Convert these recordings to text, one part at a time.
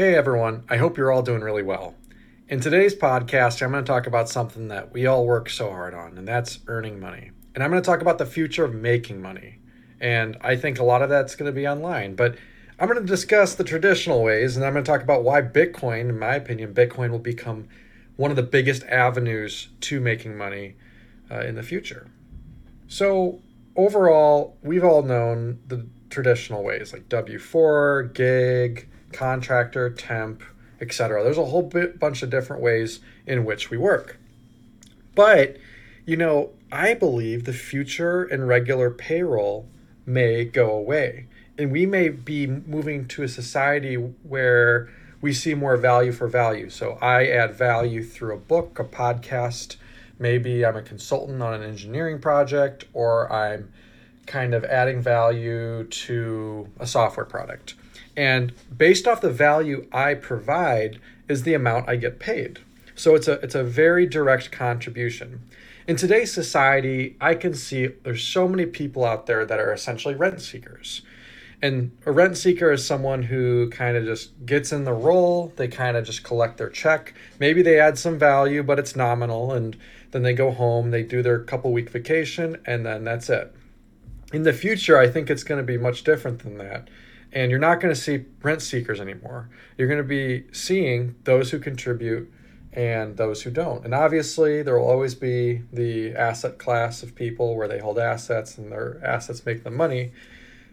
Hey everyone, I hope you're all doing really well. In today's podcast, I'm going to talk about something that we all work so hard on, and that's earning money. And I'm going to talk about the future of making money. And I think a lot of that's going to be online, but I'm going to discuss the traditional ways, and I'm going to talk about why Bitcoin, in my opinion, Bitcoin will become one of the biggest avenues to making money uh, in the future. So, overall, we've all known the traditional ways like W4, gig, contractor, temp, etc. There's a whole bit, bunch of different ways in which we work. But, you know, I believe the future in regular payroll may go away. And we may be moving to a society where we see more value for value. So I add value through a book, a podcast. Maybe I'm a consultant on an engineering project, or I'm kind of adding value to a software product. And based off the value I provide is the amount I get paid. So it's a it's a very direct contribution. In today's society, I can see there's so many people out there that are essentially rent seekers. And a rent seeker is someone who kind of just gets in the role, they kind of just collect their check. Maybe they add some value, but it's nominal and then they go home, they do their couple week vacation and then that's it. In the future, I think it's going to be much different than that and you're not going to see rent seekers anymore. You're going to be seeing those who contribute and those who don't. And obviously, there will always be the asset class of people where they hold assets and their assets make them money.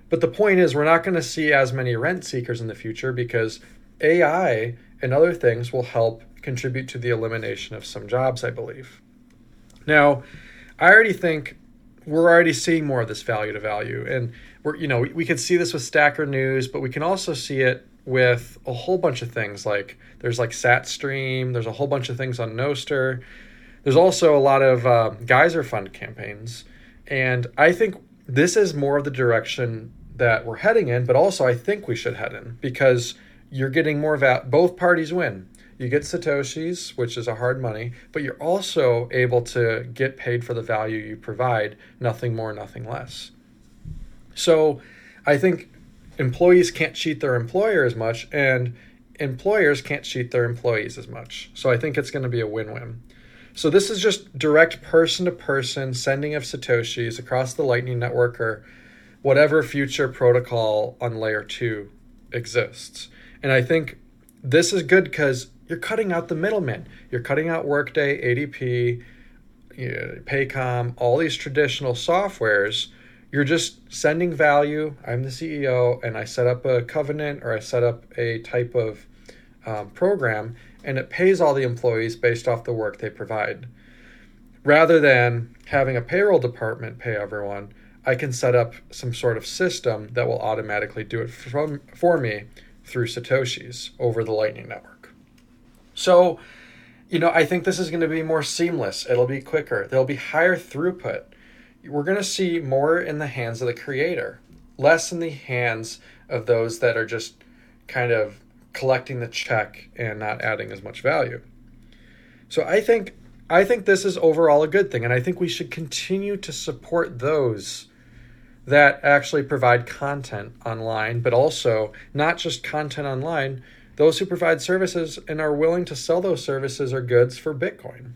But the point is, we're not going to see as many rent seekers in the future because AI and other things will help contribute to the elimination of some jobs, I believe. Now, I already think we're already seeing more of this value to value. And we're you know we, we can see this with Stacker News, but we can also see it with a whole bunch of things like there's like SatStream, there's a whole bunch of things on Nostr. There's also a lot of uh, geyser fund campaigns, and I think this is more of the direction that we're heading in. But also, I think we should head in because you're getting more val. Both parties win. You get satoshis, which is a hard money, but you're also able to get paid for the value you provide. Nothing more, nothing less. So I think employees can't cheat their employer as much, and employers can't cheat their employees as much. So I think it's going to be a win win. So this is just direct person to person sending of Satoshis across the Lightning Network or whatever future protocol on layer two exists. And I think this is good because you're cutting out the middlemen. You're cutting out Workday, ADP, Paycom, all these traditional softwares you're just sending value. I'm the CEO and I set up a covenant or I set up a type of um, program and it pays all the employees based off the work they provide. Rather than having a payroll department pay everyone, I can set up some sort of system that will automatically do it from, for me through Satoshis over the Lightning Network. So, you know, I think this is going to be more seamless. It'll be quicker. There'll be higher throughput we're going to see more in the hands of the creator, less in the hands of those that are just kind of collecting the check and not adding as much value. So I think I think this is overall a good thing and I think we should continue to support those that actually provide content online, but also not just content online, those who provide services and are willing to sell those services or goods for Bitcoin.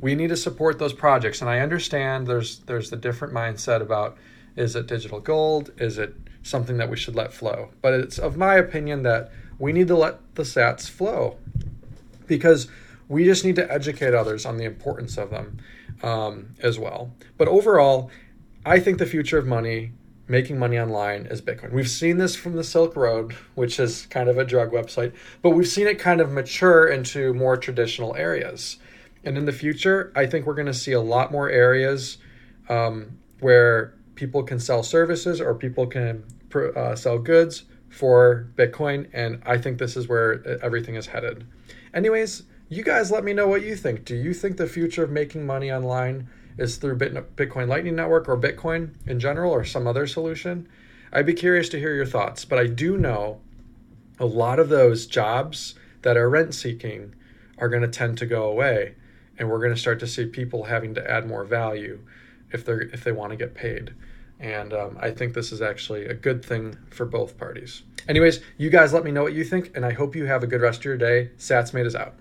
We need to support those projects and i understand there's there's the different mindset about is it digital gold? Is it something that we should let flow? But it's of my opinion that we need to let the sats flow because we just need to educate others on the importance of them um, as well. But overall i think the future of money making money online is bitcoin we've seen this from the silk road which is kind of a drug website but we've seen it kind of mature into more traditional areas and in the future, I think we're going to see a lot more areas um, where people can sell services or people can uh, sell goods for Bitcoin. And I think this is where everything is headed. Anyways, you guys let me know what you think. Do you think the future of making money online is through Bitcoin Lightning Network or Bitcoin in general or some other solution? I'd be curious to hear your thoughts. But I do know a lot of those jobs that are rent seeking are going to tend to go away and we're going to start to see people having to add more value if they're if they want to get paid. And um, I think this is actually a good thing for both parties. Anyways, you guys let me know what you think, and I hope you have a good rest of your day. Satsmate is out.